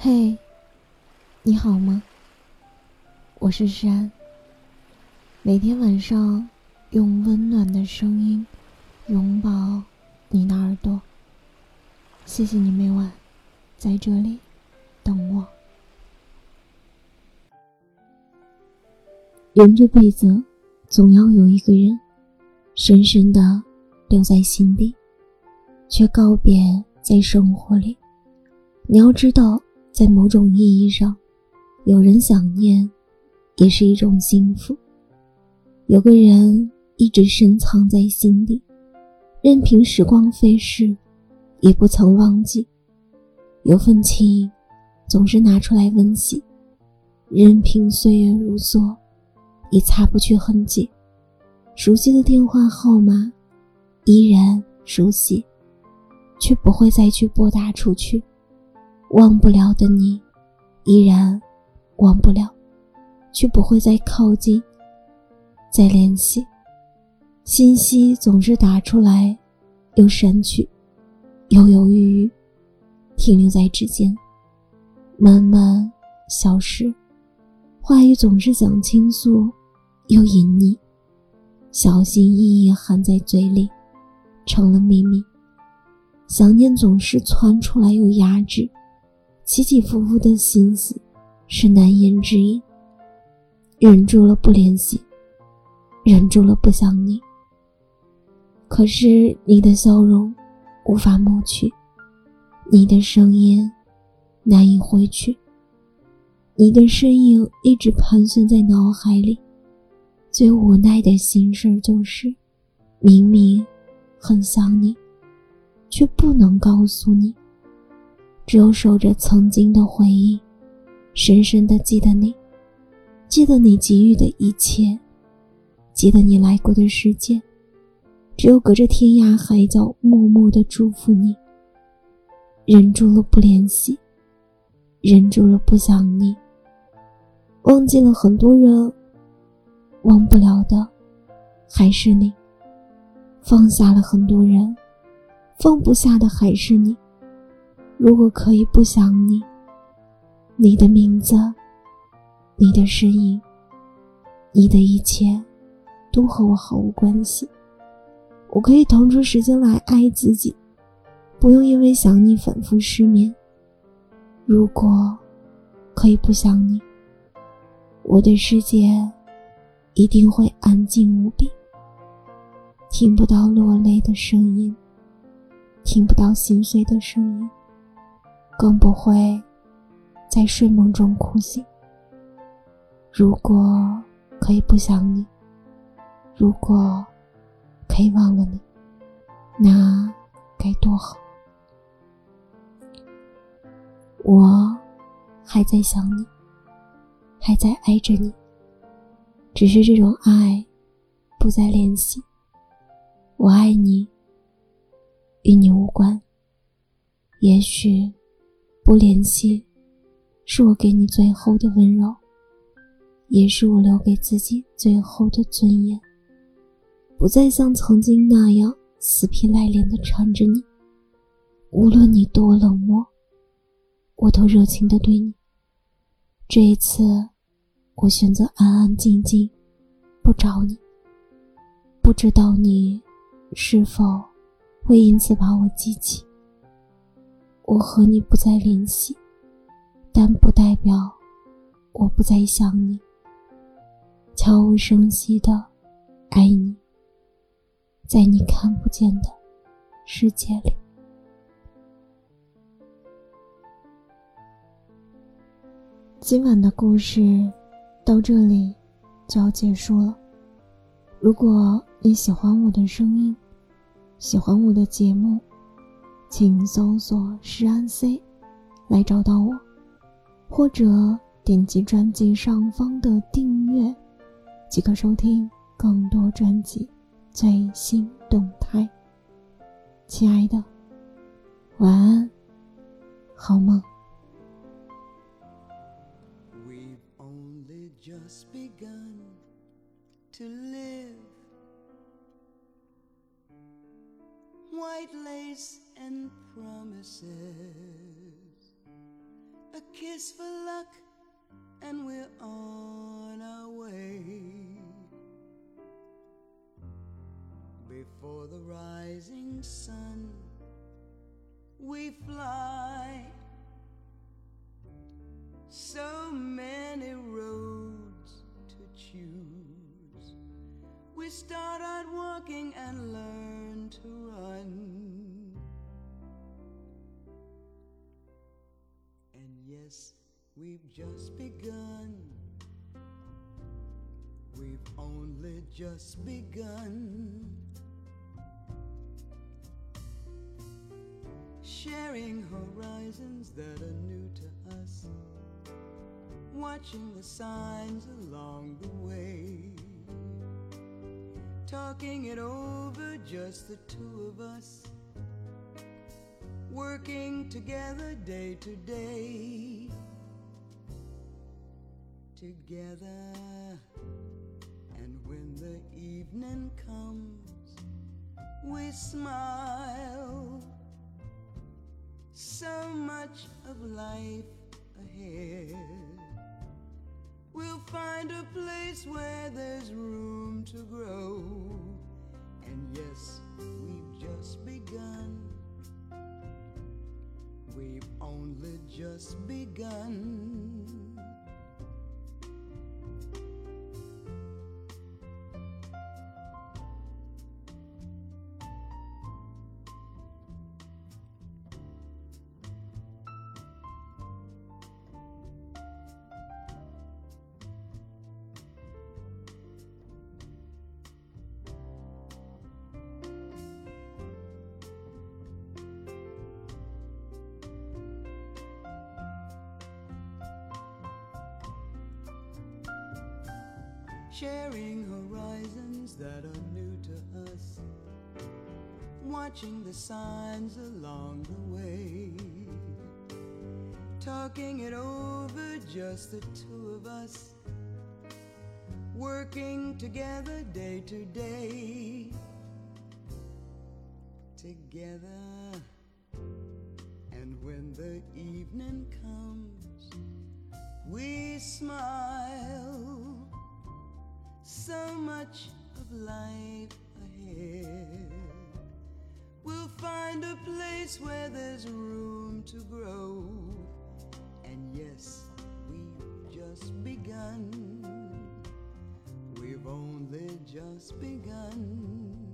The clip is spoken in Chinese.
嘿，你好吗？我是山。每天晚上用温暖的声音拥抱你的耳朵。谢谢你每晚在这里等我。人这辈子总要有一个人深深的留在心底，却告别在生活里。你要知道，在某种意义上，有人想念也是一种幸福。有个人一直深藏在心底，任凭时光飞逝，也不曾忘记。有份情，总是拿出来温习，任凭岁月如梭。也擦不去痕迹，熟悉的电话号码依然熟悉，却不会再去拨打出去。忘不了的你，依然忘不了，却不会再靠近，再联系。信息总是打出来，又删去，犹犹豫豫，停留在指尖，慢慢消失。话语总是想倾诉。又隐匿，小心翼翼含在嘴里，成了秘密。想念总是窜出来又压制，起起伏伏的心思是难言之隐。忍住了不联系，忍住了不想你。可是你的笑容无法抹去，你的声音难以挥去，你的身影一直盘旋在脑海里。最无奈的心事就是，明明很想你，却不能告诉你。只有守着曾经的回忆，深深的记得你，记得你给予的一切，记得你来过的世界。只有隔着天涯海角，默默的祝福你。忍住了不联系，忍住了不想你，忘记了很多人。忘不了的，还是你；放下了很多人，放不下的还是你。如果可以不想你，你的名字、你的身影、你的一切，都和我毫无关系。我可以腾出时间来爱自己，不用因为想你反复失眠。如果可以不想你，我的世界。一定会安静无比，听不到落泪的声音，听不到心碎的声音，更不会在睡梦中哭醒。如果可以不想你，如果可以忘了你，那该多好！我还在想你，还在爱着你。只是这种爱，不再联系。我爱你，与你无关。也许，不联系，是我给你最后的温柔，也是我留给自己最后的尊严。不再像曾经那样死皮赖脸的缠着你。无论你多冷漠，我都热情的对你。这一次。我选择安安静静，不找你。不知道你是否会因此把我记起。我和你不再联系，但不代表我不再想你。悄无声息的爱你，在你看不见的世界里。今晚的故事。到这里就要结束了。如果你喜欢我的声音，喜欢我的节目，请搜索“诗安 C” 来找到我，或者点击专辑上方的订阅，即可收听更多专辑最新动态。亲爱的，晚安，好梦。White lace and promises, a kiss for luck, and we're on our way. Before the rising sun, we fly. So many roads to choose. We start out walking and learn to run. And yes, we've just begun. We've only just begun. Sharing horizons that are new to us. Watching the signs along the way. Talking it over, just the two of us. Working together day to day. Together. And when the evening comes, we smile. So much of life ahead. We'll find a place where there's room to grow. And yes, we've just begun. We've only just begun. Sharing horizons that are new to us, watching the signs along the way, talking it over, just the two of us, working together day to day, together. And when the evening comes, we smile so much of life ahead. We'll find a place where there's room to grow. And yes, we've just begun. We've only just begun.